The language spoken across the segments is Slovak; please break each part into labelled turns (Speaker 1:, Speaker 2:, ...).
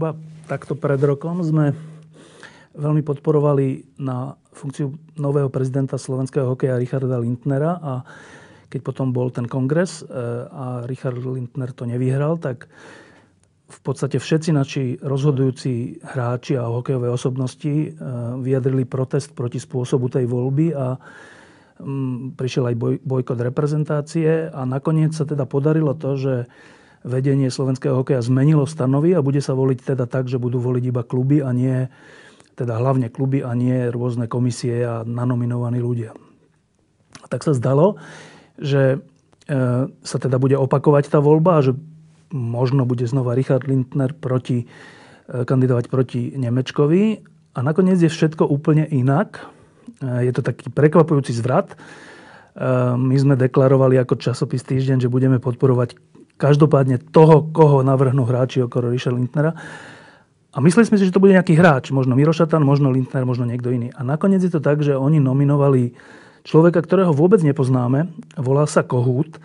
Speaker 1: Zhruba takto pred rokom sme veľmi podporovali na funkciu nového prezidenta slovenského hokeja Richarda Lindnera a keď potom bol ten kongres e, a Richard Lindner to nevyhral, tak v podstate všetci naši rozhodujúci hráči a hokejové osobnosti e, vyjadrili protest proti spôsobu tej voľby a mm, prišiel aj boj, bojkot reprezentácie a nakoniec sa teda podarilo to, že vedenie slovenského hokeja zmenilo stanovy a bude sa voliť teda tak, že budú voliť iba kluby a nie, teda hlavne kluby a nie rôzne komisie a nanominovaní ľudia. A tak sa zdalo, že e, sa teda bude opakovať tá voľba a že možno bude znova Richard Lindner proti, e, kandidovať proti Nemečkovi. A nakoniec je všetko úplne inak. E, je to taký prekvapujúci zvrat. My sme deklarovali ako časopis Týždeň, že budeme podporovať každopádne toho, koho navrhnú hráči okolo Ríša Lindnera. A mysleli sme si, že to bude nejaký hráč, možno Mirošatan, možno Lindner, možno niekto iný. A nakoniec je to tak, že oni nominovali človeka, ktorého vôbec nepoznáme, volá sa Kohút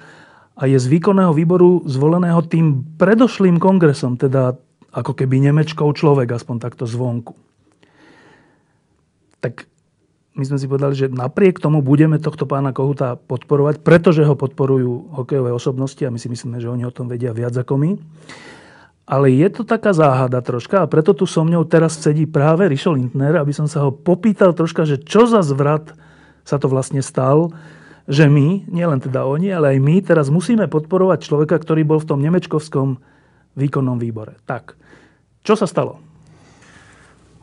Speaker 1: a je z výkonného výboru zvoleného tým predošlým kongresom, teda ako keby Nemečkou človek, aspoň takto zvonku. Tak my sme si povedali, že napriek tomu budeme tohto pána Kohuta podporovať, pretože ho podporujú hokejové osobnosti a my si myslíme, že oni o tom vedia viac ako my. Ale je to taká záhada troška a preto tu so mňou teraz sedí práve Rišo Lindner, aby som sa ho popýtal troška, že čo za zvrat sa to vlastne stal, že my, nielen teda oni, ale aj my teraz musíme podporovať človeka, ktorý bol v tom nemečkovskom výkonnom výbore. Tak, čo sa stalo?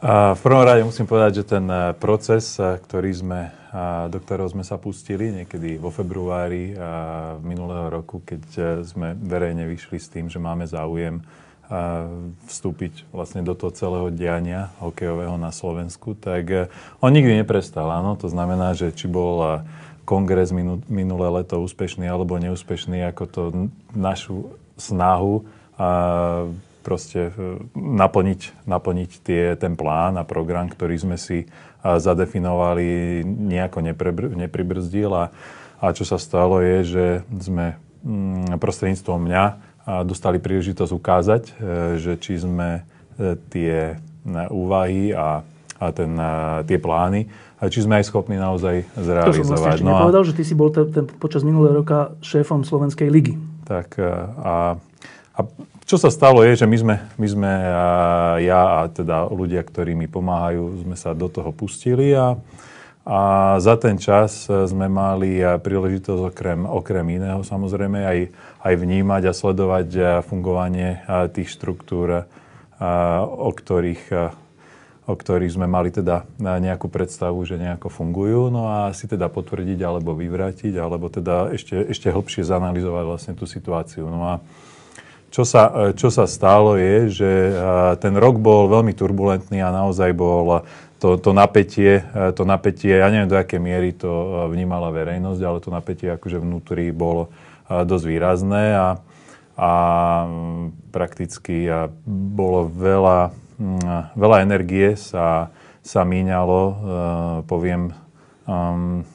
Speaker 2: V prvom rade musím povedať, že ten e, proces, e, ktorý sme, do ktorého sme sa pustili niekedy vo februári minulého roku, keď sme verejne vyšli s tým, že máme záujem vstúpiť vlastne do toho celého diania hokejového na Slovensku, tak on nikdy neprestal. Áno? To znamená, že či bol kongres minulé leto úspešný alebo neúspešný, ako to našu snahu proste e, naplniť, naplniť tie, ten plán a program, ktorý sme si zadefinovali, nejako neprebr- nepribrzdil. A, a čo sa stalo je, že sme mm, prostredníctvom mňa dostali príležitosť ukázať, e, že či sme e, tie úvahy a, a ten, tie plány, a či sme aj schopní naozaj zrealizovať. To som
Speaker 1: no nepovedal, že ty si bol ten, ten, počas minulého roka šéfom Slovenskej ligy.
Speaker 2: Tak a, a čo sa stalo je, že my sme, my sme ja a teda ľudia, ktorí mi pomáhajú, sme sa do toho pustili a, a za ten čas sme mali príležitosť okrem, okrem iného samozrejme aj, aj vnímať a sledovať fungovanie tých štruktúr, o ktorých, o ktorých sme mali teda nejakú predstavu, že nejako fungujú. No a si teda potvrdiť alebo vyvrátiť, alebo teda ešte, ešte hlbšie zanalizovať vlastne tú situáciu. No a čo sa, e, čo sa stalo je, že e, ten rok bol veľmi turbulentný a naozaj bol to, to, napätie, e, to napätie, ja neviem do akej miery to vnímala verejnosť, ale to napätie akože vnútri bolo dosť výrazné a, a prakticky bolo veľa, veľa energie sa, sa míňalo, poviem, um,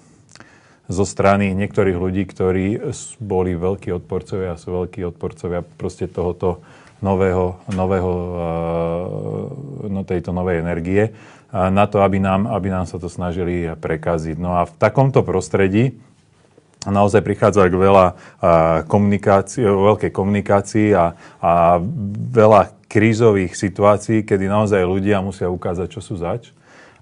Speaker 2: zo strany niektorých ľudí, ktorí boli veľkí odporcovia a sú veľkí odporcovia proste tohoto nového, nového, eh, no tejto novej energie na to, aby nám, aby nám sa to snažili prekaziť. No a v takomto prostredí naozaj prichádza k veľa eh, komunikácií, veľkej komunikácii a, a veľa krízových situácií, kedy naozaj ľudia musia ukázať, čo sú zač.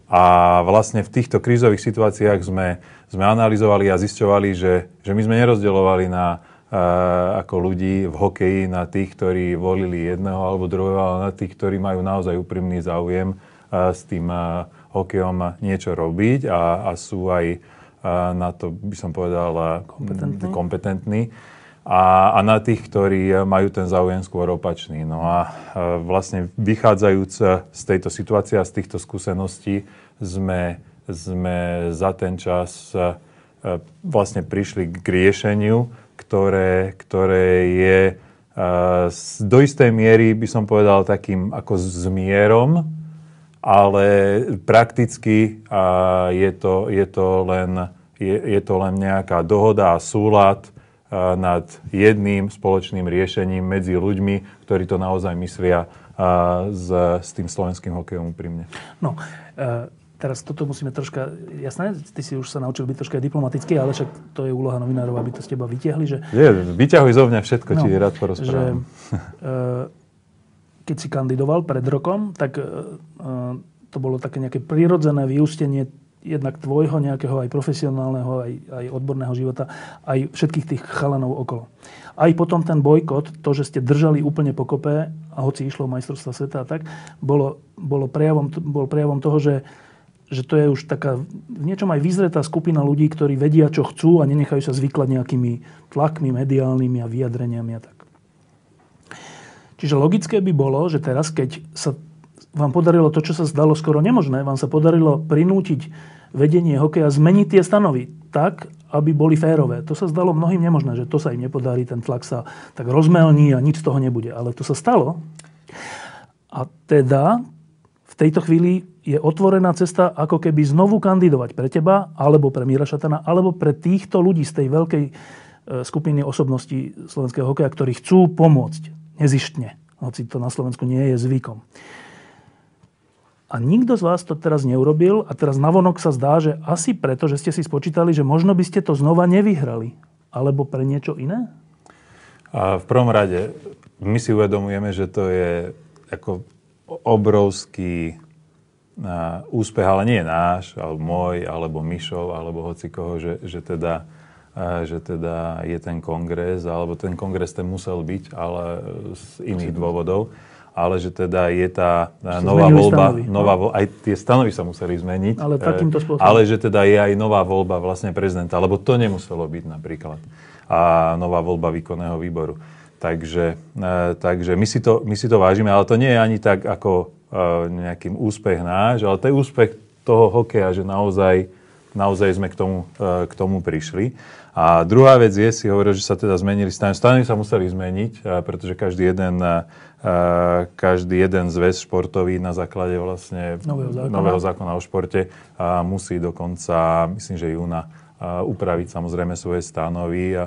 Speaker 2: A vlastne v týchto krízových situáciách sme sme analyzovali a zisťovali, že, že my sme nerozdeľovali na, uh, ako ľudí v hokeji na tých, ktorí volili jedného alebo druhého, ale na tých, ktorí majú naozaj úprimný záujem uh, s tým uh, hokejom niečo robiť a, a sú aj na to, by som povedal, kompetentní. kompetentní. A, a na tých, ktorí majú ten záujem skôr opačný. No a vlastne vychádzajúc z tejto situácie a z týchto skúseností sme, sme za ten čas vlastne prišli k riešeniu, ktoré, ktoré je do istej miery, by som povedal, takým ako zmierom, ale prakticky je to, je to, len, je, je to len nejaká dohoda a súlad nad jedným spoločným riešením medzi ľuďmi, ktorí to naozaj myslia s, s tým slovenským hokejom úprimne.
Speaker 1: No, e, teraz toto musíme troška, jasné, ty si už sa naučil byť troška diplomatický, ale však to je úloha novinárov, aby to z teba vytiahli, že...
Speaker 2: Je, vyťahuj zo mňa všetko, no, ti rád porozprávam.
Speaker 1: Že, e, keď si kandidoval pred rokom, tak e, to bolo také nejaké prirodzené vyústenie jednak tvojho nejakého aj profesionálneho, aj, aj odborného života, aj všetkých tých chalanov okolo. Aj potom ten bojkot, to, že ste držali úplne pokope, a hoci išlo majstrovstva sveta a tak, bolo, bolo, prejavom, bol prejavom toho, že, že to je už taká v niečom aj vyzretá skupina ľudí, ktorí vedia, čo chcú a nenechajú sa zvyklať nejakými tlakmi mediálnymi a vyjadreniami a tak. Čiže logické by bolo, že teraz, keď sa vám podarilo to, čo sa zdalo skoro nemožné, vám sa podarilo prinútiť vedenie hokeja zmeniť tie stanovy tak, aby boli férové. To sa zdalo mnohým nemožné, že to sa im nepodarí, ten tlak sa tak rozmelní a nič z toho nebude. Ale to sa stalo. A teda v tejto chvíli je otvorená cesta ako keby znovu kandidovať pre teba, alebo pre Míra Šatana, alebo pre týchto ľudí z tej veľkej e, skupiny osobností slovenského hokeja, ktorí chcú pomôcť nezištne, hoci to na Slovensku nie je zvykom. A nikto z vás to teraz neurobil a teraz navonok sa zdá, že asi preto, že ste si spočítali, že možno by ste to znova nevyhrali. Alebo pre niečo iné?
Speaker 2: A v prvom rade, my si uvedomujeme, že to je ako obrovský úspech, ale nie náš, alebo môj, alebo Myšov, alebo hoci koho, že, že, teda, že teda je ten kongres, alebo ten kongres ten musel byť, ale z iných dôvodov ale že teda je tá e, nová voľba, stanovy, nová, no? aj tie stanovy sa museli zmeniť.
Speaker 1: Ale takýmto spôsobom.
Speaker 2: Ale že teda je aj nová voľba vlastne prezidenta, lebo to nemuselo byť napríklad. A nová voľba výkonného výboru. Takže, e, takže my, si to, my si to vážime, ale to nie je ani tak ako e, nejakým úspech náš, ale to je úspech toho hokeja, že naozaj, naozaj sme k tomu, k tomu prišli. A druhá vec je, si hovoril, že sa teda zmenili stany. Stany sa museli zmeniť, pretože každý jeden, každý jeden zväz športový na základe vlastne
Speaker 1: nového zákona,
Speaker 2: nového zákona o športe musí dokonca, myslím, že júna upraviť samozrejme svoje stanovy,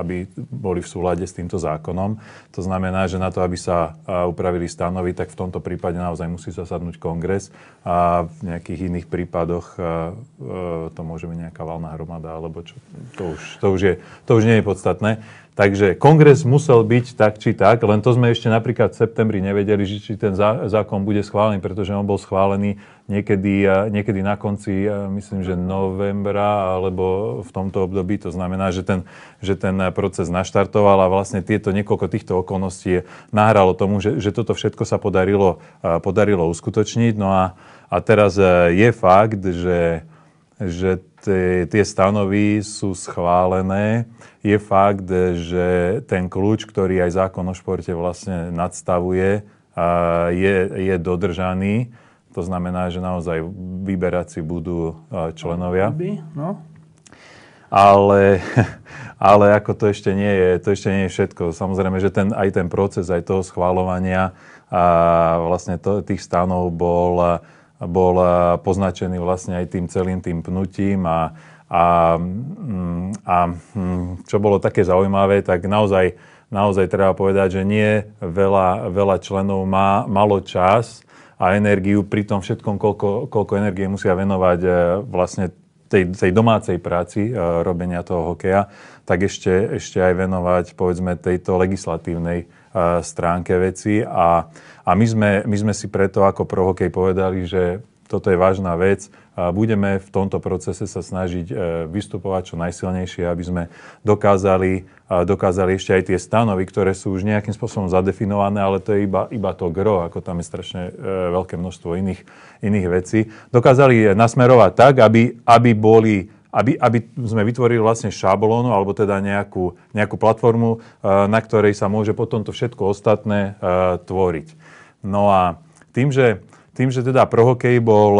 Speaker 2: aby boli v súlade s týmto zákonom. To znamená, že na to, aby sa upravili stanovy, tak v tomto prípade naozaj musí zasadnúť kongres a v nejakých iných prípadoch to môže byť nejaká valná hromada, alebo čo, to už, to už, je, to už nie je podstatné. Takže kongres musel byť tak či tak, len to sme ešte napríklad v septembri nevedeli, či ten zákon bude schválený, pretože on bol schválený niekedy, niekedy na konci, myslím, že novembra alebo v tomto období. To znamená, že ten, že ten proces naštartoval a vlastne tieto niekoľko týchto okolností nahralo tomu, že, že toto všetko sa podarilo, podarilo uskutočniť. No a, a teraz je fakt, že, že tie, tie stanovy sú schválené je fakt, že ten kľúč, ktorý aj zákon o športe vlastne nadstavuje, je, je dodržaný. To znamená, že naozaj vyberať si budú členovia.
Speaker 1: No.
Speaker 2: Ale, ale ako to ešte nie je, to ešte nie je všetko. Samozrejme, že ten, aj ten proces, aj toho schváľovania a vlastne to, tých stanov bol, bol poznačený vlastne aj tým celým tým pnutím a, a, mm, a mm, čo bolo také zaujímavé, tak naozaj, naozaj treba povedať, že nie veľa, veľa členov má malo čas a energiu pri tom všetkom, koľko, koľko energie musia venovať e, vlastne tej, tej domácej práci, e, robenia toho hokeja, tak ešte, ešte aj venovať, povedzme, tejto legislatívnej e, stránke veci. A, a my, sme, my sme si preto ako prohokej povedali, že toto je vážna vec. Budeme v tomto procese sa snažiť e, vystupovať čo najsilnejšie, aby sme dokázali, dokázali ešte aj tie stanovy, ktoré sú už nejakým spôsobom zadefinované, ale to je iba, iba to gro, ako tam je strašne e, veľké množstvo iných, iných vecí, dokázali nasmerovať tak, aby, aby boli aby, aby sme vytvorili vlastne šablónu alebo teda nejakú, nejakú platformu, na ktorej sa môže potom to všetko ostatné tvoriť. No a tým, že tým, že teda prohokej bol,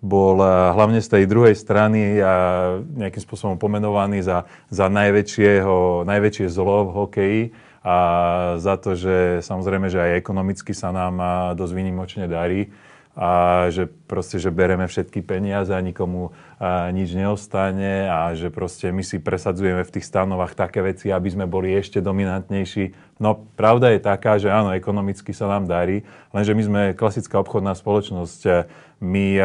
Speaker 2: bol hlavne z tej druhej strany a nejakým spôsobom pomenovaný za, za najväčšieho, najväčšie zlo v hokeji a za to, že samozrejme, že aj ekonomicky sa nám dosť výnimočne darí, a že proste, že bereme všetky peniaze a nikomu a nič neostane a že proste my si presadzujeme v tých stanovách také veci, aby sme boli ešte dominantnejší. No pravda je taká, že áno, ekonomicky sa nám darí, lenže my sme klasická obchodná spoločnosť. My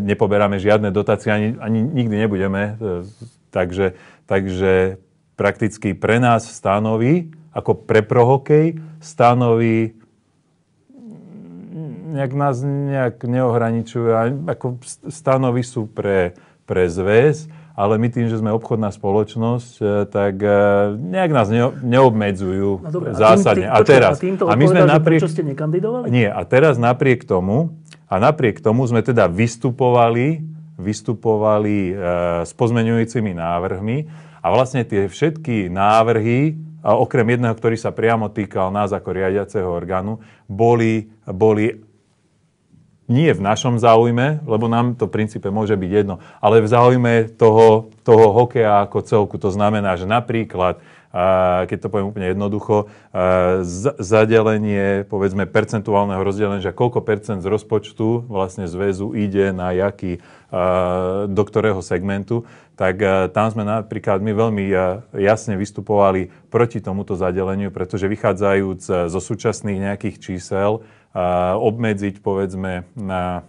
Speaker 2: nepoberáme žiadne dotácie, ani, ani nikdy nebudeme. Takže, takže prakticky pre nás stanoví, ako pre prohokej, stanoví nejak nás nejak neohraničujú. Ako stanovy sú pre, pre zväz, ale my tým, že sme obchodná spoločnosť, e, tak e, nejak nás neobmedzujú no, dobré, zásadne.
Speaker 1: A, tým, a teraz... A týmto a my sme napriek, prečo ste nekandidovali?
Speaker 2: Nie, a teraz napriek tomu, a napriek tomu sme teda vystupovali, vystupovali e, s pozmeňujúcimi návrhmi a vlastne tie všetky návrhy, a okrem jedného, ktorý sa priamo týkal nás ako riadiaceho orgánu, boli, boli nie v našom záujme, lebo nám to v princípe môže byť jedno, ale v záujme toho, toho hokeja ako celku. To znamená, že napríklad, keď to poviem úplne jednoducho, zadelenie, povedzme, percentuálneho rozdelenia, že koľko percent z rozpočtu vlastne zväzu ide na jaký, do ktorého segmentu, tak tam sme napríklad my veľmi jasne vystupovali proti tomuto zadeleniu, pretože vychádzajúc zo súčasných nejakých čísel, obmedziť povedzme na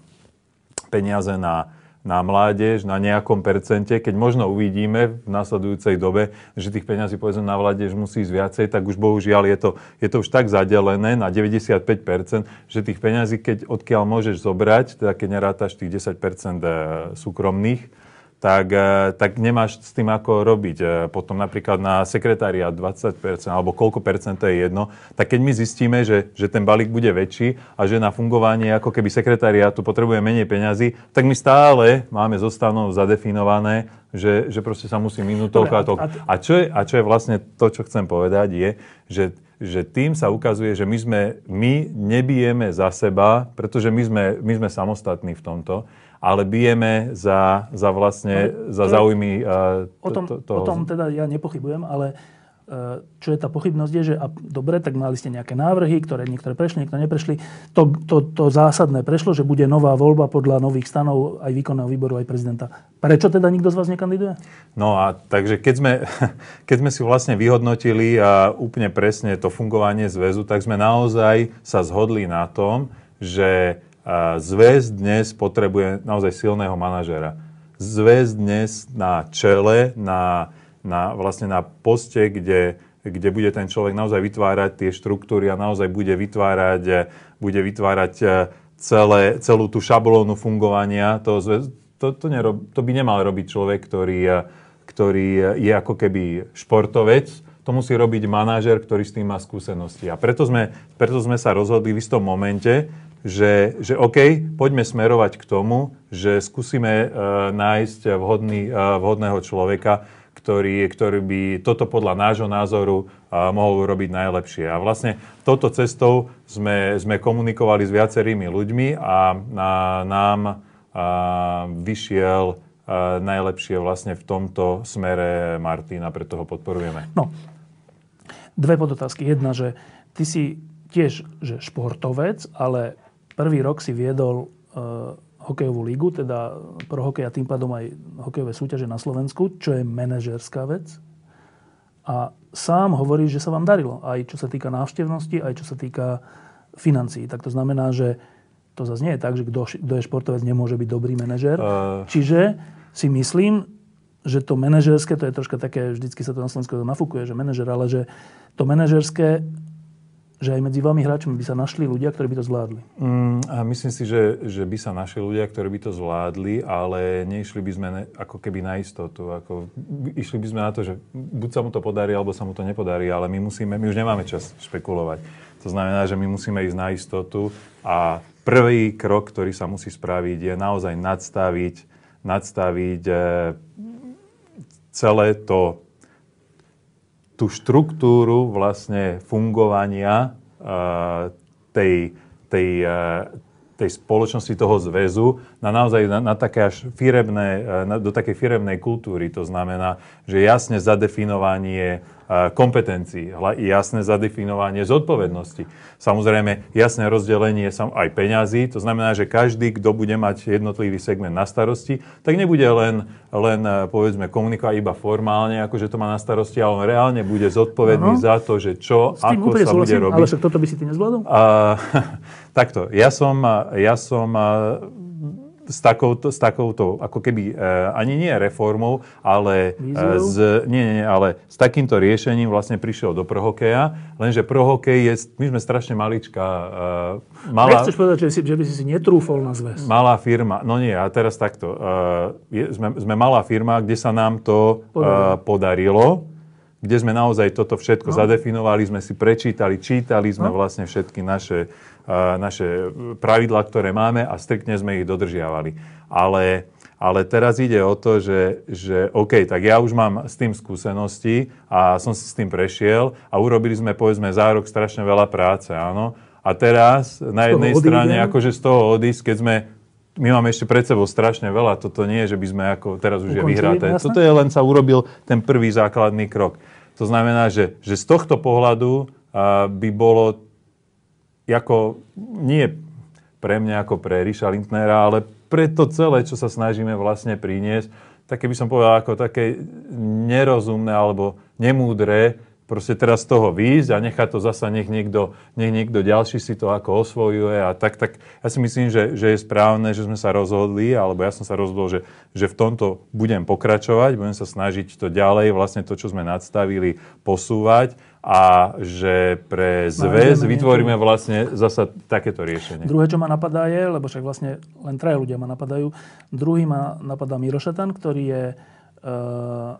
Speaker 2: peniaze na, na mládež na nejakom percente, keď možno uvidíme v nasledujúcej dobe, že tých peňazí povedzme na mládež musí ísť viacej, tak už bohužiaľ je to, je to už tak zadelené na 95%, že tých peňazí, keď odkiaľ môžeš zobrať, teda keď nerátaš tých 10% e, súkromných, tak, e, tak nemáš s tým ako robiť. E, potom napríklad na sekretária 20% alebo koľko percent to je jedno, tak keď my zistíme, že, že ten balík bude väčší a že na fungovanie ako keby sekretariátu potrebuje menej peňazí, tak my stále máme zostanov zadefinované, že, že proste sa musí minúť toľko a toľko. A čo, je, a čo je vlastne to, čo chcem povedať, je, že že tým sa ukazuje, že my, sme, my nebijeme za seba, pretože my sme, my sme samostatní v tomto, ale bijeme za, za vlastne, no, za záujmy uh,
Speaker 1: o, tom, to, toho... o tom teda ja nepochybujem, ale uh, čo je tá pochybnosť je, že a, dobre, tak mali ste nejaké návrhy, ktoré niektoré prešli, niektoré neprešli. To, to, to zásadné prešlo, že bude nová voľba podľa nových stanov aj výkonného výboru, aj prezidenta. Prečo teda nikto z vás nekandiduje?
Speaker 2: No a takže keď sme, keď sme si vlastne vyhodnotili a úplne presne to fungovanie zväzu, tak sme naozaj sa zhodli na tom, že Zväz dnes potrebuje naozaj silného manažera. Zväz dnes na čele, na, na, vlastne na poste, kde, kde bude ten človek naozaj vytvárať tie štruktúry a naozaj bude vytvárať, bude vytvárať e, celé, celú tú šablónu fungovania zväzu. To, to, nerob, to by nemal robiť človek, ktorý, e, ktorý je ako keby športovec, to musí robiť manažer, ktorý s tým má skúsenosti. A preto sme, preto sme sa rozhodli v istom momente, že, že OK, poďme smerovať k tomu, že skúsime uh, nájsť vhodný, uh, vhodného človeka, ktorý, ktorý by toto podľa nášho názoru uh, mohol urobiť najlepšie. A vlastne touto cestou sme, sme komunikovali s viacerými ľuďmi a na, nám uh, vyšiel uh, najlepšie vlastne v tomto smere Martina, preto ho podporujeme.
Speaker 1: No, dve podotázky. Jedna, že ty si tiež že športovec, ale Prvý rok si viedol uh, hokejovú lígu, teda pro hokej a tým pádom aj hokejové súťaže na Slovensku, čo je manažerská vec. A sám hovorí, že sa vám darilo, aj čo sa týka návštevnosti, aj čo sa týka financií. Tak to znamená, že to zase nie je tak, že kto, kto je športovec, nemôže byť dobrý manažer. Uh... Čiže si myslím, že to manažerské, to je troška také, vždycky sa to na Slovensku nafúkuje, že manažer, ale že to manažerské že aj medzi vami hráčmi by sa našli ľudia, ktorí by to zvládli?
Speaker 2: Mm, a myslím si, že, že by sa našli ľudia, ktorí by to zvládli, ale neišli by sme ne, ako keby na istotu. Ako, išli by sme na to, že buď sa mu to podarí, alebo sa mu to nepodarí, ale my, musíme, my už nemáme čas špekulovať. To znamená, že my musíme ísť na istotu a prvý krok, ktorý sa musí spraviť, je naozaj nadstaviť, nadstaviť e, celé to, tú štruktúru vlastne fungovania uh, tej, tej, uh, tej spoločnosti, toho zväzu na naozaj na, na také až firebné, na, do takej firebnej kultúry. To znamená, že jasne zadefinovanie kompetencií, jasné zadefinovanie zodpovednosti. Samozrejme, jasné rozdelenie aj peňazí, to znamená, že každý, kto bude mať jednotlivý segment na starosti, tak nebude len, len povedzme, komunikovať iba formálne, ako že to má na starosti, ale on reálne bude zodpovedný ano. za to, že čo,
Speaker 1: S tým
Speaker 2: ako sa bude robiť. Ale
Speaker 1: však toto by si ty nezvládol?
Speaker 2: takto, ja som, ja som s takouto, s takouto ako keby e, ani nie reformou, ale, e, s, nie, nie, ale s takýmto riešením vlastne prišiel do prohokeja, lenže prohokej je, my sme strašne maličká.
Speaker 1: E, malá, Nechceš povedať, že, si, že by si si netrúfol na zväz?
Speaker 2: Malá firma, no nie, a teraz takto. Je, sme, sme malá firma, kde sa nám to podarilo. Podarilo kde sme naozaj toto všetko no. zadefinovali, sme si prečítali, čítali sme no. vlastne všetky naše naše pravidlá, ktoré máme a striktne sme ich dodržiavali. Ale, ale teraz ide o to, že, že OK, tak ja už mám s tým skúsenosti a som si s tým prešiel a urobili sme povedzme za rok strašne veľa práce, áno. A teraz na jednej strane akože z toho odísť, keď sme my máme ešte pred sebou strašne veľa. Toto nie je, že by sme ako teraz už Ukončili, je vyhraté. Toto je len sa urobil ten prvý základný krok. To znamená, že, že z tohto pohľadu by bolo ako nie pre mňa ako pre Ríša Lindnera, ale pre to celé, čo sa snažíme vlastne priniesť, také by som povedal ako také nerozumné alebo nemúdre proste teraz z toho výjsť a nechať to zasa, nech niekto, nech niekto ďalší si to ako osvojuje a tak, tak ja si myslím, že, že je správne, že sme sa rozhodli, alebo ja som sa rozhodol, že, že v tomto budem pokračovať, budem sa snažiť to ďalej, vlastne to, čo sme nadstavili, posúvať a že pre zväz vytvoríme vlastne zasa takéto riešenie.
Speaker 1: Druhé, čo ma napadá je, lebo však vlastne len traja ľudia ma napadajú, druhý ma napadá Mirošatan, ktorý je uh,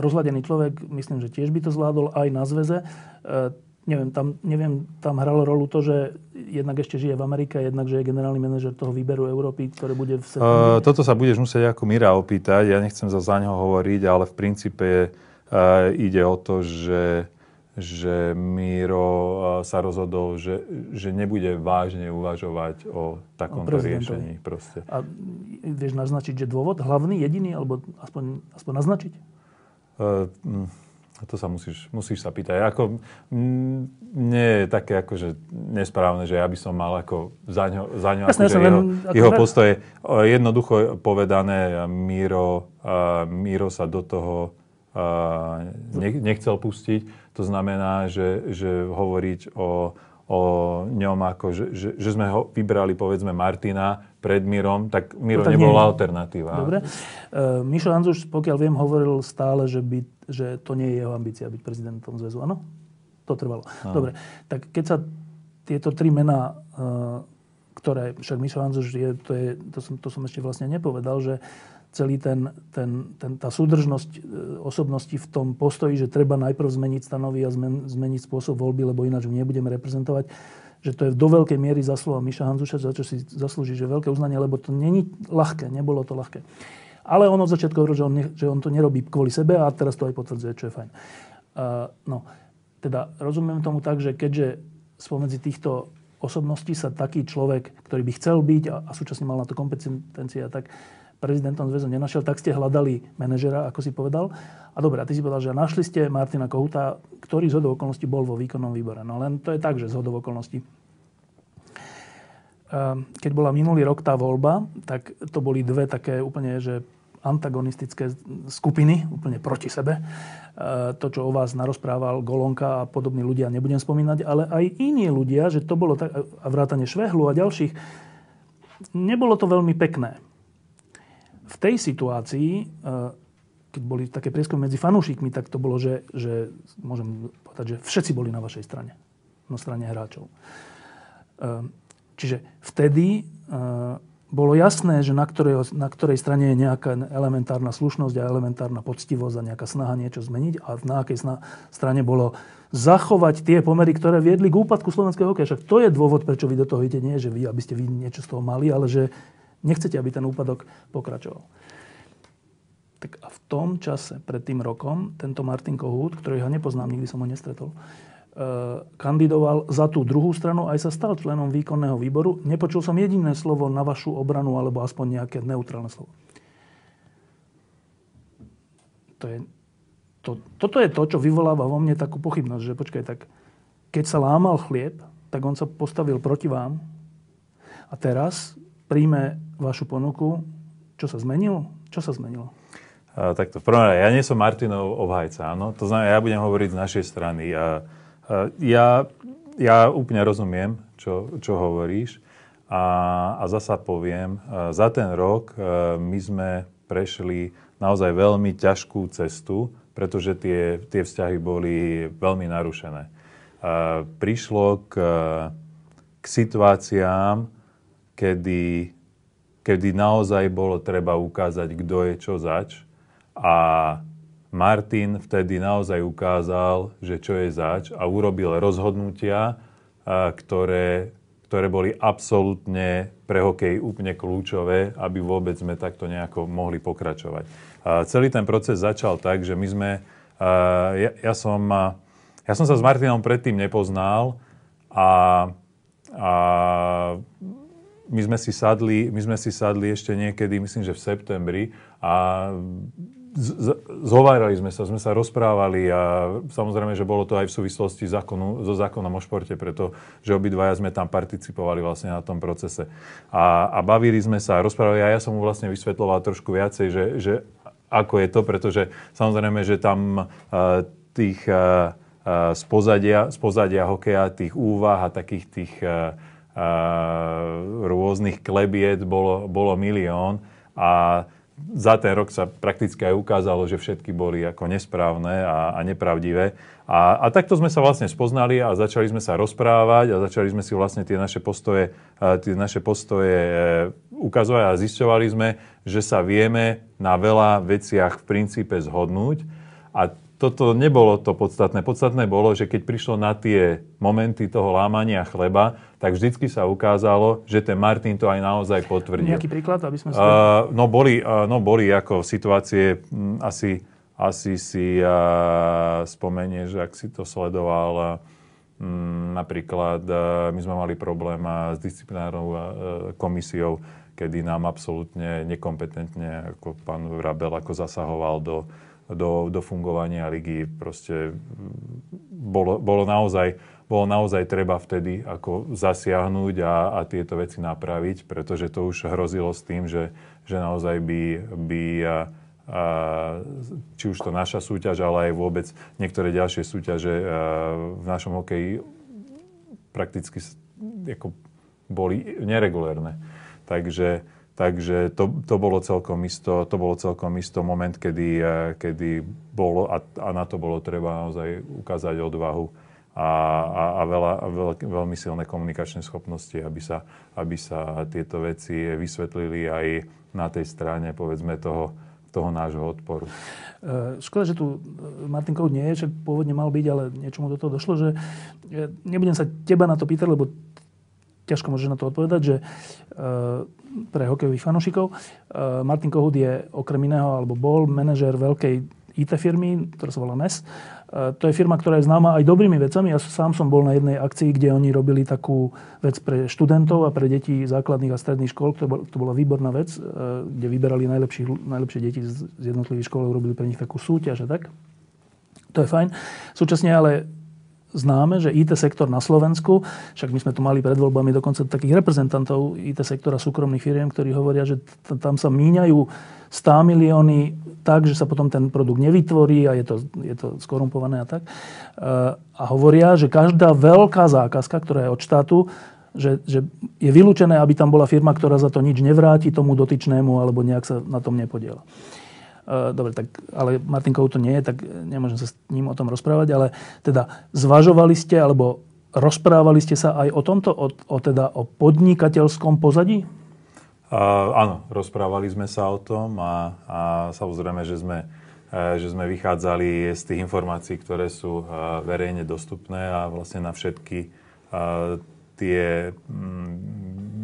Speaker 1: rozladený človek, myslím, že tiež by to zvládol aj na zväze. E, neviem, tam, neviem, tam hralo rolu to, že jednak ešte žije v Amerike, jednak, že je generálny manažer toho výberu Európy, ktoré bude v
Speaker 2: septembri. Uh, toto sa budeš musieť ako Mira opýtať. Ja nechcem za, za neho hovoriť, ale v princípe uh, ide o to, že že Miro sa rozhodol, že, že nebude vážne uvažovať o takomto o riešení. Proste.
Speaker 1: A vieš naznačiť, že dôvod, hlavný, jediný, alebo aspoň, aspoň naznačiť?
Speaker 2: Uh, to sa musíš, musíš sa pýtať. Ako, m, nie je také akože nesprávne, že ja by som mal ako za ňo, za ňo Jasne, akože jeho, len, jeho postoje. Jednoducho povedané, Míro, uh, Míro sa do toho uh, nechcel pustiť. To znamená, že, že hovoriť o, o ňom ako, že, že, že sme ho vybrali povedzme Martina pred Mirom, tak Miro no, nebol nie. alternatíva.
Speaker 1: Dobre. Uh, Mišo Hanzuš, pokiaľ viem, hovoril stále, že, by, že to nie je jeho ambícia byť prezidentom zväzu. Áno? To trvalo. Áno. Dobre. Tak keď sa tieto tri mená, uh, ktoré však Mišo Hanzuš je, to, je, to, som, to som ešte vlastne nepovedal, že celý ten, ten, ten, tá súdržnosť e, osobnosti v tom postoji, že treba najprv zmeniť stanovy a zmen, zmeniť spôsob voľby, lebo ináč nebudeme reprezentovať, že to je do veľkej miery zaslova Miša Hanzuša, za čo si zaslúži že veľké uznanie, lebo to není ľahké, nebolo to ľahké. Ale on od začiatku hovoril, že on, že on to nerobí kvôli sebe a teraz to aj potvrdzuje, čo je fajn. Uh, no, teda rozumiem tomu tak, že keďže spomedzi týchto osobností sa taký človek, ktorý by chcel byť a, a súčasne mal na to kompetencie, tak prezidentom zväzu nenašiel, tak ste hľadali manažera, ako si povedal. A dobre, a ty si povedal, že našli ste Martina Kohuta, ktorý z hodov okolností bol vo výkonnom výbore. No len to je tak, že z hodov okolností. Ehm, keď bola minulý rok tá voľba, tak to boli dve také úplne, že antagonistické skupiny, úplne proti sebe. Ehm, to, čo o vás narozprával Golonka a podobní ľudia, nebudem spomínať, ale aj iní ľudia, že to bolo tak, a vrátane Švehlu a ďalších, nebolo to veľmi pekné v tej situácii, eh, keď boli také prieskumy medzi fanúšikmi, tak to bolo, že, že môžem povedať, že všetci boli na vašej strane. Na strane hráčov. Eh, čiže vtedy eh, bolo jasné, že na ktorej, na ktorej strane je nejaká elementárna slušnosť a elementárna poctivosť a nejaká snaha niečo zmeniť a na akej strane bolo zachovať tie pomery, ktoré viedli k úpadku slovenského hokeja. Však to je dôvod, prečo vy do toho idete. Nie, že vy, aby ste vy niečo z toho mali, ale že Nechcete, aby ten úpadok pokračoval. Tak a v tom čase, pred tým rokom, tento Martin Kohút, ktorý ho nepoznám, nikdy som ho nestretol, kandidoval za tú druhú stranu, aj sa stal členom výkonného výboru. Nepočul som jediné slovo na vašu obranu, alebo aspoň nejaké neutrálne slovo. To je, to, toto je to, čo vyvoláva vo mne takú pochybnosť, že počkaj, tak keď sa lámal chlieb, tak on sa postavil proti vám a teraz príjme vašu ponuku. Čo sa zmenilo? Čo sa zmenilo?
Speaker 2: Uh, takto, v prvom ja nie som Martinov obhajca, áno. To znamená, ja budem hovoriť z našej strany. Uh, ja, ja úplne rozumiem, čo, čo hovoríš. A, a zasa poviem, za ten rok my sme prešli naozaj veľmi ťažkú cestu, pretože tie, tie vzťahy boli veľmi narušené. Prišlo k, k situáciám, kedy, kedy naozaj bolo treba ukázať, kto je čo zač. A Martin vtedy naozaj ukázal, že čo je zač a urobil rozhodnutia, ktoré, ktoré boli absolútne pre hokej úplne kľúčové, aby vôbec sme takto nejako mohli pokračovať. Celý ten proces začal tak, že my sme... Ja, ja, som, ja som sa s Martinom predtým nepoznal a, a my sme si sadli, my sme si sadli ešte niekedy, myslím, že v septembri a zhovárali sme sa, sme sa rozprávali a samozrejme, že bolo to aj v súvislosti zákonu, so zákonom o športe, pretože obidvaja sme tam participovali vlastne na tom procese. A, a bavili sme sa, rozprávali a ja som mu vlastne vysvetloval trošku viacej, že, že ako je to, pretože samozrejme, že tam uh, tých uh, z, pozadia, z pozadia hokeja, tých úvah a takých tých uh, rôznych klebiet bolo, bolo milión a za ten rok sa prakticky aj ukázalo, že všetky boli ako nesprávne a, a nepravdivé. A, a takto sme sa vlastne spoznali a začali sme sa rozprávať a začali sme si vlastne tie naše postoje, tie naše postoje e, ukazovať a zisťovali sme, že sa vieme na veľa veciach v princípe zhodnúť. A toto nebolo to podstatné. Podstatné bolo, že keď prišlo na tie momenty toho lámania chleba, tak vždycky sa ukázalo, že ten Martin to aj naozaj potvrdil.
Speaker 1: Nejaký príklad, aby sme
Speaker 2: si... Uh, no, boli, uh, no boli ako situácie, m, asi, asi si uh, spomenieš, ak si to sledoval, uh, napríklad uh, my sme mali problém uh, s disciplinárnou uh, komisiou, kedy nám absolútne nekompetentne, ako pán Vrabel, ako zasahoval do do, do fungovania ligy. Proste bolo, bolo, naozaj, bolo naozaj treba vtedy ako zasiahnuť a, a tieto veci napraviť, pretože to už hrozilo s tým, že, že naozaj by, by a, a, či už to naša súťaž, ale aj vôbec niektoré ďalšie súťaže a, v našom hokeji prakticky ako boli neregulérne. Takže Takže to, to, bolo celkom isto, to bolo celkom isto moment, kedy, eh, kedy bolo, a, a na to bolo treba naozaj ukázať odvahu a, a, a veľa, veľ, veľmi silné komunikačné schopnosti, aby sa, aby sa tieto veci vysvetlili aj na tej strane, povedzme, toho, toho nášho odporu.
Speaker 1: Eh, škoda, že tu Martin Kout nie je, že pôvodne mal byť, ale niečomu do toho došlo, že eh, nebudem sa teba na to pýtať, lebo ťažko môžeš na to odpovedať, že pre hokejových fanúšikov. Eh, Martin Kohut je okrem iného, alebo bol manažer veľkej IT firmy, ktorá sa volá NES. Eh, to je firma, ktorá je známa aj dobrými vecami. Ja sám som bol na jednej akcii, kde oni robili takú vec pre študentov a pre deti základných a stredných škôl. To, bol, bola výborná vec, eh, kde vyberali najlepšie deti z jednotlivých škôl, robili pre nich takú súťaž a tak. To je fajn. Súčasne ale známe, že IT sektor na Slovensku, však my sme tu mali pred voľbami dokonca takých reprezentantov IT sektora súkromných firiem, ktorí hovoria, že tam sa míňajú 100 milióny tak, že sa potom ten produkt nevytvorí a je to, je to skorumpované a tak. A hovoria, že každá veľká zákazka, ktorá je od štátu, že, že je vylúčené, aby tam bola firma, ktorá za to nič nevráti tomu dotyčnému alebo nejak sa na tom nepodiela. Eh, dobre, tak, ale Martin Kou to nie je, tak nemôžem sa s ním o tom rozprávať, ale teda zvažovali ste, alebo rozprávali ste sa aj o tomto, o, o, teda o podnikateľskom pozadí?
Speaker 2: Uh, áno, rozprávali sme sa o tom a, a samozrejme, že sme, uh, že sme vychádzali z tých informácií, ktoré sú uh, verejne dostupné a vlastne na všetky tie mm,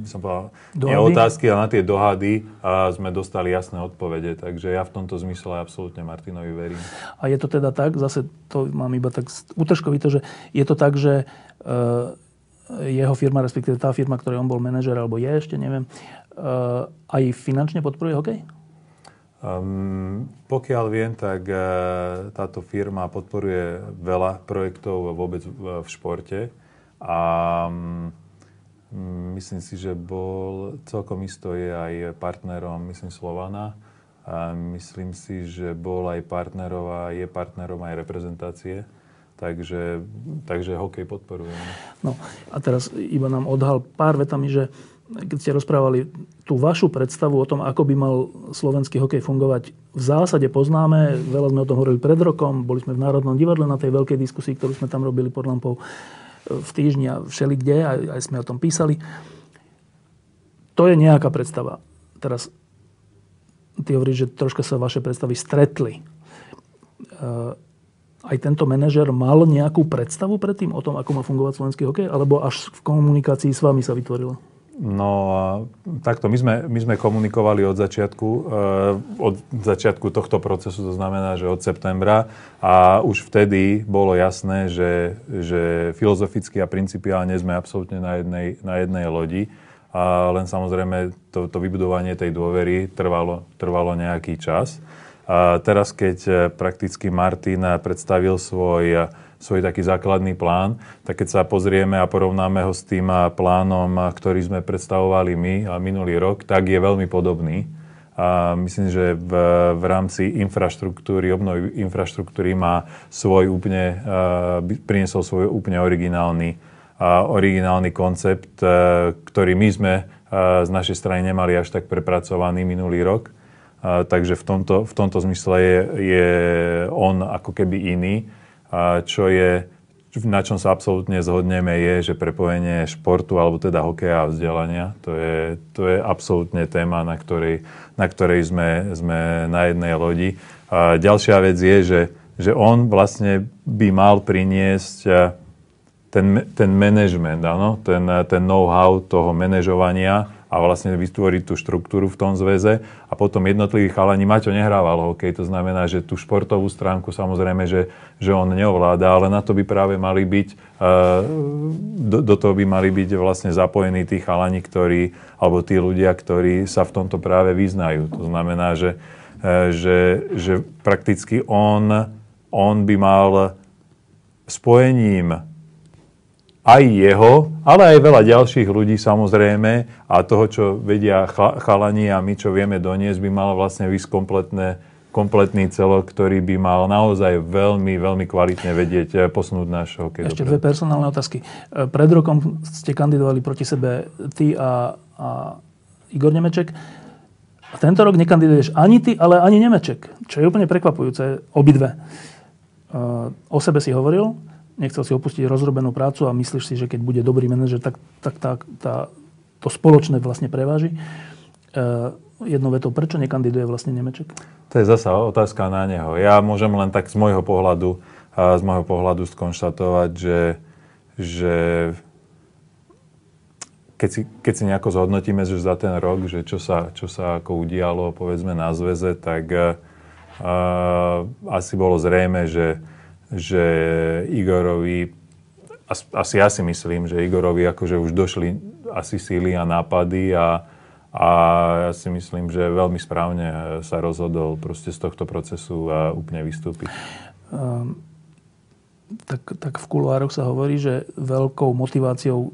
Speaker 2: by som povedal, dohady? nie otázky, ale na tie dohady a sme dostali jasné odpovede. Takže ja v tomto zmysle absolútne Martinovi verím.
Speaker 1: A je to teda tak, zase to mám iba tak útržkovito, že je to tak, že uh, jeho firma, respektíve tá firma, ktorej on bol manažer, alebo je ešte, neviem, uh, aj finančne podporuje hokej?
Speaker 2: Um, pokiaľ viem, tak uh, táto firma podporuje veľa projektov vôbec v, v športe a um, myslím si, že bol, celkom isto je aj partnerom, myslím, Slovana. A myslím si, že bol aj partnerom a je partnerom aj reprezentácie. Takže, takže hokej podporujeme.
Speaker 1: No a teraz iba nám odhal pár vetami, že keď ste rozprávali tú vašu predstavu o tom, ako by mal slovenský hokej fungovať, v zásade poznáme, veľa sme o tom hovorili pred rokom, boli sme v Národnom divadle na tej veľkej diskusii, ktorú sme tam robili pod lampou v týždni a všelikde, aj, aj sme o tom písali. To je nejaká predstava. Teraz ty hovoríš, že troška sa vaše predstavy stretli. E, aj tento manažer mal nejakú predstavu predtým o tom, ako má fungovať slovenský hokej, alebo až v komunikácii s vami sa vytvorila?
Speaker 2: No takto, my sme, my sme komunikovali od začiatku, uh, od začiatku tohto procesu, to znamená, že od septembra a už vtedy bolo jasné, že, že filozoficky a principiálne sme absolútne na jednej, na jednej lodi. A len samozrejme to, to vybudovanie tej dôvery trvalo, trvalo nejaký čas. A teraz, keď eh, prakticky Martin predstavil svoj svoj taký základný plán, tak keď sa pozrieme a porovnáme ho s tým plánom, ktorý sme predstavovali my minulý rok, tak je veľmi podobný. A myslím, že v, v rámci infraštruktúry, obnovy infraštruktúry má svoj úplne, priniesol svoj úplne originálny, originálny koncept, ktorý my sme z našej strany nemali až tak prepracovaný minulý rok. Takže v tomto, v tomto zmysle je, je on ako keby iný. Čo je, na čom sa absolútne zhodneme, je, že prepojenie športu, alebo teda hokeja a vzdelania, to je, to je absolútne téma, na ktorej, na ktorej sme, sme na jednej lodi. A ďalšia vec je, že, že on vlastne by mal priniesť ten, ten management, áno, ten, ten know-how toho manažovania a vlastne vytvoriť tú štruktúru v tom zväze a potom jednotlivý chalani, Maťo nehrával hokej, to znamená, že tú športovú stránku samozrejme, že, že on neovláda, ale na to by práve mali byť, uh, do, do toho by mali byť vlastne zapojení tí chalani, ktorí, alebo tí ľudia, ktorí sa v tomto práve vyznajú. To znamená, že, uh, že, že prakticky on, on by mal spojením aj jeho, ale aj veľa ďalších ľudí samozrejme a toho, čo vedia chalani a my, čo vieme doniesť, by mal vlastne vysť kompletné, kompletný celok, ktorý by mal naozaj veľmi, veľmi kvalitne vedieť eh, posunúť náš hokej.
Speaker 1: Ešte dve personálne otázky. Eh, pred rokom ste kandidovali proti sebe ty a, a Igor Nemeček. A tento rok nekandiduješ ani ty, ale ani Nemeček, čo je úplne prekvapujúce, obidve. Eh, o sebe si hovoril, nechcel si opustiť rozrobenú prácu a myslíš si, že keď bude dobrý manažer, tak, tak tá, tá, to spoločné vlastne preváži. Uh, jednou vetou, prečo nekandiduje vlastne Nemeček?
Speaker 2: To je zasa otázka na neho. Ja môžem len tak z môjho pohľadu, z môjho pohľadu skonštatovať, že, že keď si, keď si nejako zhodnotíme, že za ten rok, že čo sa, čo sa ako udialo, povedzme na zväze, tak uh, asi bolo zrejme, že že Igorovi, asi ja si myslím, že Igorovi akože už došli asi síly a nápady a, a ja si myslím, že veľmi správne sa rozhodol proste z tohto procesu a úplne vystúpiť. Um,
Speaker 1: tak, tak v kuloároch sa hovorí, že veľkou motiváciou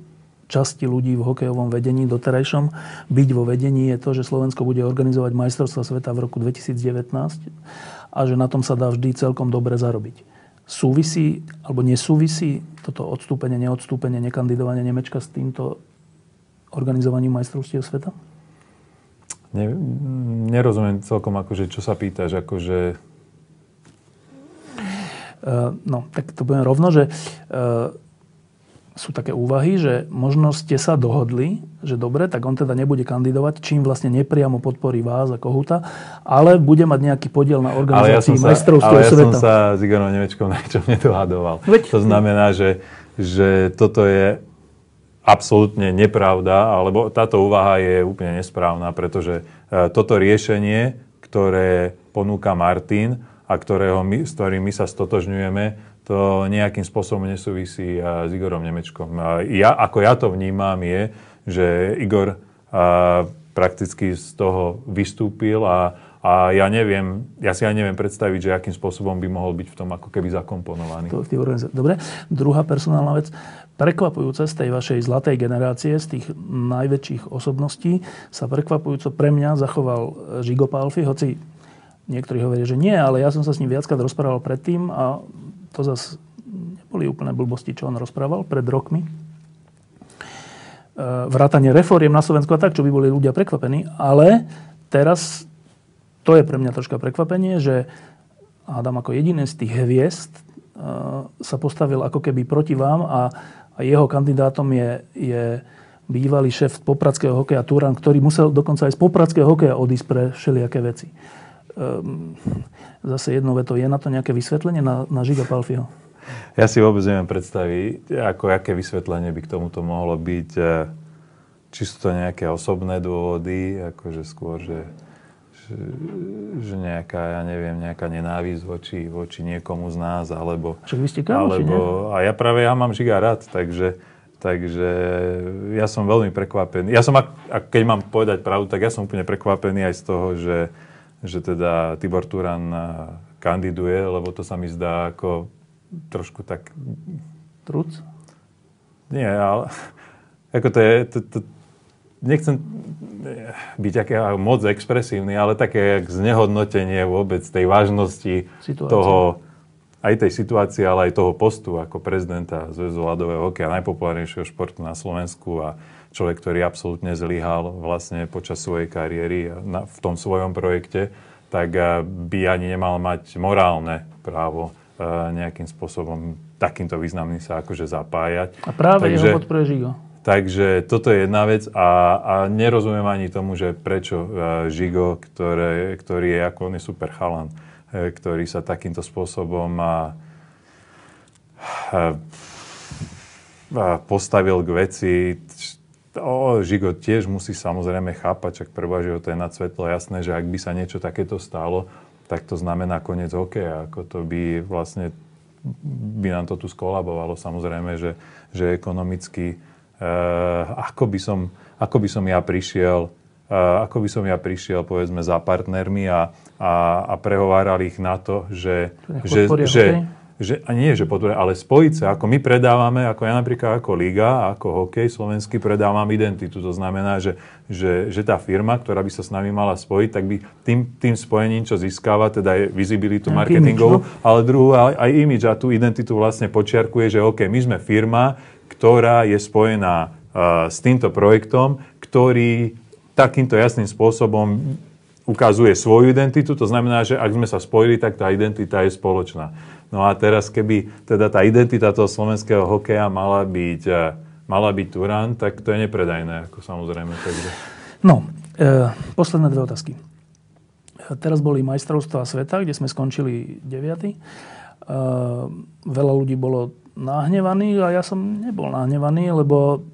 Speaker 1: časti ľudí v hokejovom vedení doterajšom byť vo vedení je to, že Slovensko bude organizovať majstrovstva sveta v roku 2019 a že na tom sa dá vždy celkom dobre zarobiť. Súvisí alebo nesúvisí toto odstúpenie, neodstúpenie, nekandidovanie Nemečka s týmto organizovaním majstrovstiev sveta?
Speaker 2: Ne, nerozumiem celkom, akože, čo sa pýtaš. Akože...
Speaker 1: Uh, no, tak to poviem rovno, že uh, sú také úvahy, že možno ste sa dohodli, že dobre, tak on teda nebude kandidovať, čím vlastne nepriamo podporí vás a Kohuta, ale bude mať nejaký podiel na organizácii ja majstrovstiev
Speaker 2: sveta.
Speaker 1: Ale ja
Speaker 2: som sa s Igorom Nemečkom na ničom nedohadoval. Veď, to znamená, že, že toto je absolútne nepravda, alebo táto úvaha je úplne nesprávna, pretože e, toto riešenie, ktoré ponúka Martin a ktorého my, s ktorým my sa stotožňujeme, to nejakým spôsobom nesúvisí s Igorom Nemečkom. Ja, ako ja to vnímam je, že Igor prakticky z toho vystúpil a, a ja neviem, ja si aj neviem predstaviť, že akým spôsobom by mohol byť v tom ako keby zakomponovaný.
Speaker 1: Dobre, druhá personálna vec prekvapujúce z tej vašej zlatej generácie, z tých najväčších osobností, sa prekvapujúco pre mňa zachoval Žigo Palfi, hoci niektorí hovoria, že nie, ale ja som sa s ním viackrát rozprával predtým a to zase neboli úplne blbosti, čo on rozprával pred rokmi. E, vrátanie reforiem na Slovensku a tak, čo by boli ľudia prekvapení, ale teraz to je pre mňa troška prekvapenie, že Adam ako jediný z tých hviezd e, sa postavil ako keby proti vám a jeho kandidátom je, je bývalý šéf popradského hokeja Turan, ktorý musel dokonca aj z popradského hokeja odísť pre všelijaké veci. Um, zase jednou vetou, je na to nejaké vysvetlenie na, na Žiga Palfiho?
Speaker 2: Ja si vôbec neviem predstaviť, ako, aké vysvetlenie by k tomuto mohlo byť. E, či sú to nejaké osobné dôvody, akože skôr, že že, že nejaká, ja neviem, nejaká nenávisť voči, voči niekomu z nás, alebo...
Speaker 1: Však vy ste kamoši,
Speaker 2: alebo, A ja práve, ja mám žiga rád, takže, takže ja som veľmi prekvapený. Ja som, ak, ak, keď mám povedať pravdu, tak ja som úplne prekvapený aj z toho, že, že teda Tibor Turan kandiduje, lebo to sa mi zdá ako trošku tak...
Speaker 1: Truc?
Speaker 2: Nie, ale ako to je, to, to, nechcem byť aký moc expresívny, ale také jak znehodnotenie vôbec tej vážnosti Situácia. toho, aj tej situácie, ale aj toho postu ako prezidenta Zväzu ľadového hokeja, najpopulárnejšieho športu na Slovensku a človek, ktorý absolútne zlyhal vlastne počas svojej kariéry na, v tom svojom projekte, tak eh, by ani nemal mať morálne právo eh, nejakým spôsobom takýmto významným sa akože zapájať.
Speaker 1: A práve Takže, jeho podporuje Žigo.
Speaker 2: Takže toto je jedna vec a, a nerozumiem ani tomu, že prečo uh, Žigo, ktoré, ktorý je ako on je super chalan, ktorý sa takýmto spôsobom a, uh, postavil k veci. O, Žigo tiež musí samozrejme chápať, čak prvá, to je nad svetlo jasné, že ak by sa niečo takéto stalo, tak to znamená koniec hokeja. Ako to by vlastne by nám to tu skolabovalo. Samozrejme, že, že ekonomicky Eh, ako by som, ako by som ja prišiel eh, ako by som ja prišiel, povedzme, za partnermi a, a, a prehováral ich na to, že, že, že, že, a nie, že podporia, ale spojiť sa, ako my predávame, ako ja napríklad ako Liga, ako hokej slovenský predávam identitu. To znamená, že, že, že tá firma, ktorá by sa s nami mala spojiť, tak by tým, tým spojením, čo získava, teda je vizibilitu marketingovú, no? ale druhú aj, aj imidž a tú identitu vlastne počiarkuje, že OK, my sme firma, ktorá je spojená uh, s týmto projektom, ktorý takýmto jasným spôsobom ukazuje svoju identitu. To znamená, že ak sme sa spojili, tak tá identita je spoločná. No a teraz, keby teda tá identita toho slovenského hokeja mala byť, uh, mala byť Turán, tak to je nepredajné, ako samozrejme. Takže...
Speaker 1: No, e, posledné dve otázky. Teraz boli majstrovstvá sveta, kde sme skončili 9. E, veľa ľudí bolo nahnevaný a ja som nebol nahnevaný, lebo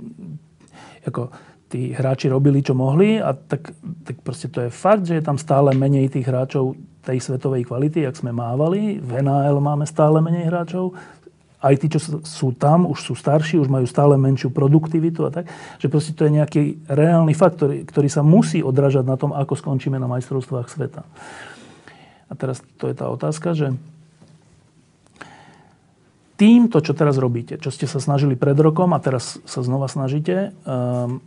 Speaker 1: ako, tí hráči robili, čo mohli a tak, tak proste to je fakt, že je tam stále menej tých hráčov tej svetovej kvality, jak sme mávali. V NHL máme stále menej hráčov. Aj tí, čo sú tam, už sú starší, už majú stále menšiu produktivitu a tak. Že proste to je nejaký reálny fakt, ktorý, ktorý sa musí odražať na tom, ako skončíme na majstrovstvách sveta. A teraz to je tá otázka, že týmto, čo teraz robíte, čo ste sa snažili pred rokom a teraz sa znova snažíte, um,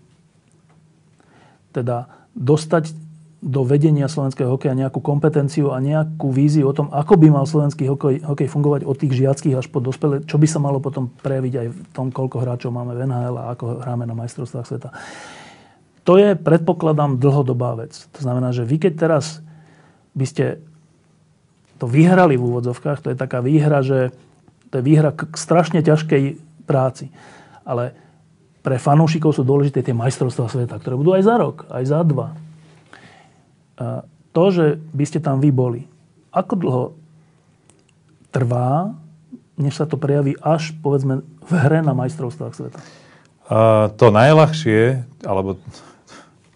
Speaker 1: teda dostať do vedenia slovenského hokeja nejakú kompetenciu a nejakú víziu o tom, ako by mal slovenský hokej, hokej fungovať od tých žiackých až po dospelé, čo by sa malo potom prejaviť aj v tom, koľko hráčov máme v NHL a ako hráme na majstrovstvách sveta. To je, predpokladám, dlhodobá vec. To znamená, že vy keď teraz by ste to vyhrali v úvodzovkách, to je taká výhra, že to je výhra k strašne ťažkej práci. Ale pre fanúšikov sú dôležité tie majstrovstvá sveta, ktoré budú aj za rok, aj za dva. To, že by ste tam vy boli, ako dlho trvá, než sa to prejaví až, povedzme, v hre na majstrovstvách sveta?
Speaker 2: Uh, to najľahšie, alebo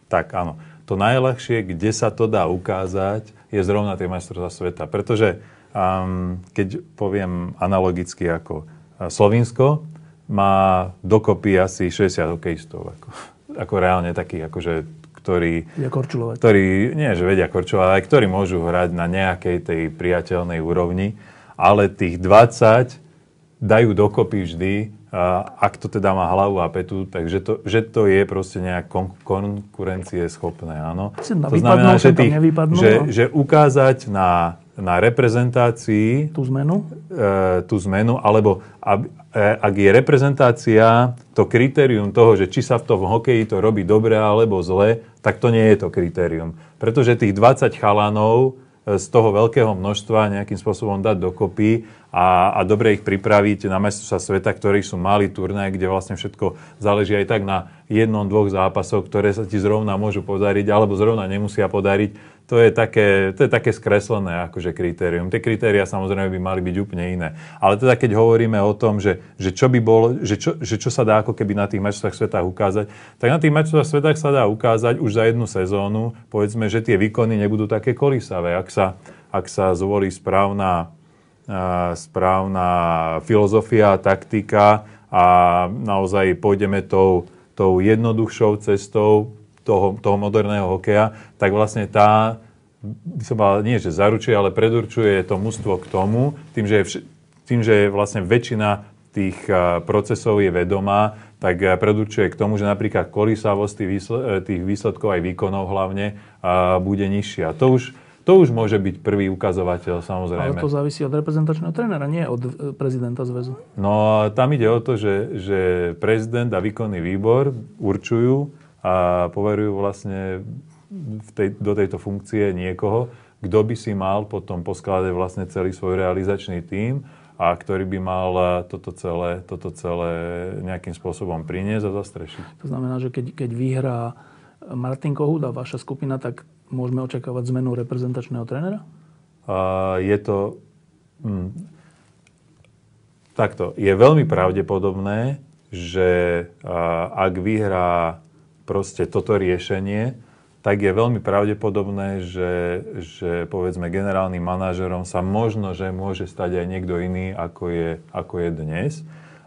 Speaker 2: tak áno, to najľahšie, kde sa to dá ukázať, je zrovna tie majstrovstvá sveta. Pretože um, keď poviem analogicky ako Slovinsko, má dokopy asi 60 hokejistov. Ako, ako reálne takých, akože, ktorí, ktorí, nie že vedia korčovať, ale ktorí môžu hrať na nejakej tej priateľnej úrovni, ale tých 20 dajú dokopy vždy ak to teda má hlavu a petu, takže to, že to je proste nejak kon- konkurencie schopné, áno.
Speaker 1: To znamená, že, tých,
Speaker 2: že, no. že ukázať na, na reprezentácii
Speaker 1: tú zmenu,
Speaker 2: e, tú zmenu alebo ab, e, ak je reprezentácia to kritérium toho, že či sa v tom hokeji to robí dobre alebo zle, tak to nie je to kritérium. Pretože tých 20 chalanov e, z toho veľkého množstva nejakým spôsobom dať dokopy a, a dobre ich pripraviť na sa sveta, ktorí sú mali turnaj, kde vlastne všetko záleží aj tak na jednom, dvoch zápasoch, ktoré sa ti zrovna môžu podariť alebo zrovna nemusia podariť. To je také, to je také skreslené akože kritérium. Tie kritéria samozrejme by mali byť úplne iné. Ale teda keď hovoríme o tom, že, že čo by bolo, že čo, že čo sa dá ako keby na tých majstrovstvách sveta ukázať, tak na tých majstrovstvách sveta sa dá ukázať už za jednu sezónu, povedzme, že tie výkony nebudú také kolísavé. Ak sa, ak sa zvolí správna správna filozofia, taktika a naozaj pôjdeme tou, tou jednoduchšou cestou toho, toho moderného hokeja, tak vlastne tá, by som mal, nie že zaručuje, ale predurčuje to mužstvo k tomu, tým, že je, vš- tým, že je vlastne väčšina tých procesov je vedomá, tak predurčuje k tomu, že napríklad kolísavosť tých, výsledkov, tých výsledkov aj výkonov hlavne bude nižšia. To už to už môže byť prvý ukazovateľ, samozrejme.
Speaker 1: Ale to závisí od reprezentačného trénera, nie od e, prezidenta zväzu.
Speaker 2: No tam ide o to, že, že prezident a výkonný výbor určujú a poverujú vlastne v tej, do tejto funkcie niekoho, kto by si mal potom poskladať vlastne celý svoj realizačný tím a ktorý by mal toto celé, toto celé nejakým spôsobom priniesť a zastrešiť.
Speaker 1: To znamená, že keď, keď vyhrá Martin Kohut a vaša skupina, tak môžeme očakávať zmenu reprezentačného trénera?
Speaker 2: Uh, je to... Hm, takto. Je veľmi pravdepodobné, že uh, ak vyhrá proste toto riešenie, tak je veľmi pravdepodobné, že, že povedzme generálnym manažerom sa možno, že môže stať aj niekto iný, ako je, ako je dnes.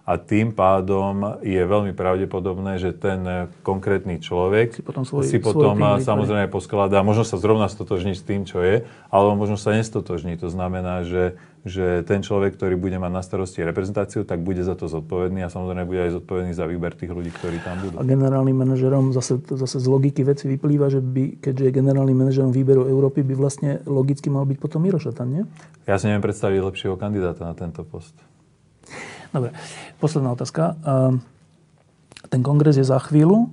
Speaker 2: A tým pádom je veľmi pravdepodobné, že ten konkrétny človek
Speaker 1: si potom, svoj,
Speaker 2: si potom svoj samozrejme poskladá, možno sa zrovna stotožní s tým, čo je, alebo možno sa nestotožní. To znamená, že, že ten človek, ktorý bude mať na starosti reprezentáciu, tak bude za to zodpovedný a samozrejme bude aj zodpovedný za výber tých ľudí, ktorí tam budú.
Speaker 1: A generálnym manažerom zase, zase z logiky veci vyplýva, že by, keďže je generálnym manažerom výberu Európy, by vlastne logicky mal byť potom Miro Šatan, nie?
Speaker 2: Ja si neviem predstaviť lepšieho kandidáta na tento post.
Speaker 1: Dobre, posledná otázka. Ehm, ten kongres je za chvíľu.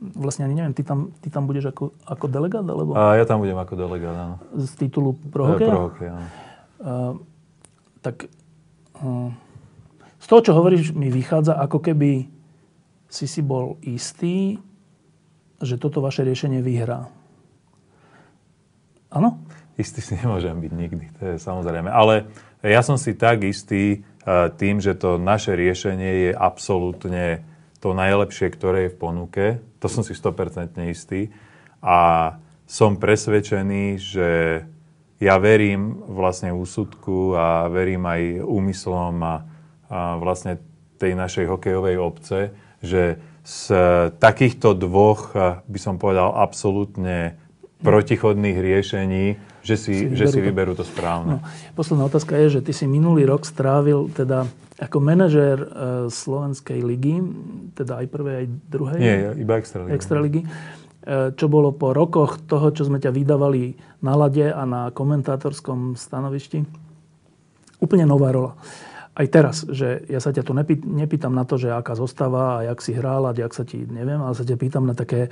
Speaker 1: Vlastne ani neviem, ty tam, ty tam budeš ako, ako delegát? Alebo...
Speaker 2: A ja tam budem ako delegát, áno.
Speaker 1: Z titulu pro hokej?
Speaker 2: Pro hokej, áno.
Speaker 1: Uh, tak uh, z toho, čo hovoríš, mi vychádza, ako keby si si bol istý, že toto vaše riešenie vyhrá. Áno?
Speaker 2: Istý si nemôžem byť nikdy, to je samozrejme. Ale ja som si tak istý uh, tým, že to naše riešenie je absolútne to najlepšie, ktoré je v ponuke. To som si 100% istý. A som presvedčený, že ja verím vlastne úsudku a verím aj úmyslom a, a vlastne tej našej hokejovej obce, že z takýchto dvoch, by som povedal, absolútne protichodných riešení že si, si, že si vyberú to správne. No,
Speaker 1: posledná otázka je, že ty si minulý rok strávil teda ako manažér e, Slovenskej ligy, teda aj prvej, aj druhej.
Speaker 2: Nie, iba Extraligy.
Speaker 1: Extraligy. E, čo bolo po rokoch toho, čo sme ťa vydávali na lade a na komentátorskom stanovišti. Úplne nová rola. Aj teraz, že ja sa ťa tu nepýtam na to, že aká zostáva a jak si hral a jak sa ti neviem, ale sa ťa pýtam na také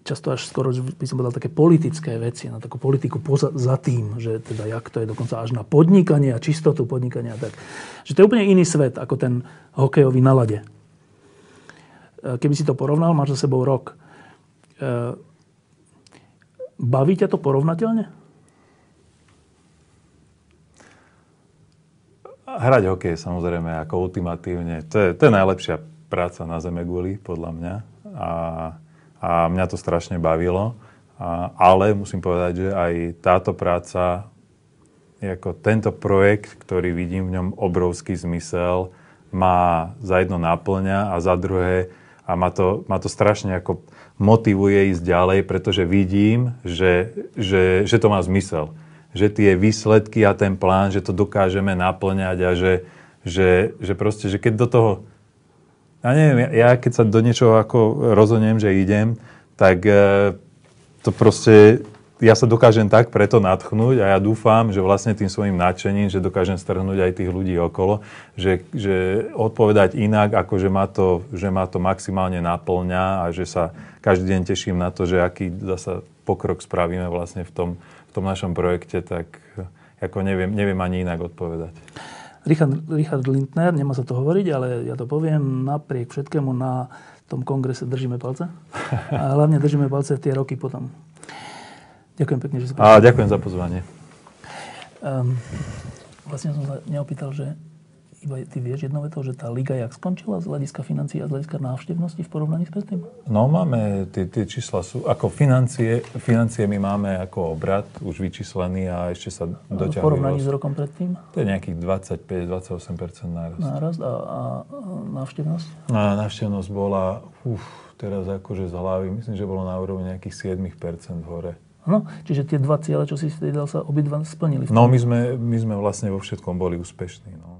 Speaker 1: často až skoro, by som povedal, také politické veci, na takú politiku poza, za tým, že teda jak to je dokonca až na podnikanie a čistotu podnikania. Tak. Že to je úplne iný svet ako ten hokejový na lade. E, keby si to porovnal, máš za sebou rok. E, baví ťa to porovnateľne?
Speaker 2: Hrať hokej samozrejme ako ultimatívne. To je, to je najlepšia práca na zeme guli, podľa mňa. A, a mňa to strašne bavilo. A, ale musím povedať, že aj táto práca, ako tento projekt, ktorý vidím v ňom obrovský zmysel, má za jedno náplňa a za druhé a ma to, ma to strašne ako motivuje ísť ďalej, pretože vidím, že, že, že to má zmysel. Že tie výsledky a ten plán, že to dokážeme naplňať a že, že, že proste, že keď do toho ja neviem, ja keď sa do niečoho ako rozhodnem, že idem, tak e, to proste, ja sa dokážem tak preto natchnúť a ja dúfam, že vlastne tým svojim nadšením, že dokážem strhnúť aj tých ľudí okolo, že, že odpovedať inak, ako že ma, to, že ma to maximálne naplňa a že sa každý deň teším na to, že aký zasa pokrok spravíme vlastne v tom, v tom našom projekte, tak ako neviem, neviem ani inak odpovedať.
Speaker 1: Richard, Richard Lindner, nemá sa to hovoriť, ale ja to poviem, napriek všetkému na tom kongrese držíme palce. A hlavne držíme palce tie roky potom. Ďakujem pekne, že si
Speaker 2: A ďakujem za pozvanie.
Speaker 1: Um, vlastne som sa neopýtal, že iba ty vieš jednou vetou, že tá liga jak skončila z hľadiska financií a z hľadiska návštevnosti v porovnaní s predtým?
Speaker 2: No máme, tie, tie čísla sú, ako financie, financie my máme ako obrad už vyčíslený a ešte sa doťahuje.
Speaker 1: V porovnaní s rokom predtým?
Speaker 2: To je nejakých 25-28% nárast.
Speaker 1: Nárast a, a návštevnosť?
Speaker 2: A návštevnosť bola, uf, teraz akože z hlavy, myslím, že bolo na úrovni nejakých 7% hore.
Speaker 1: No, čiže tie dva ciele, čo si si dal, sa obidva splnili.
Speaker 2: No, my sme, my sme vlastne vo všetkom boli úspešní. No.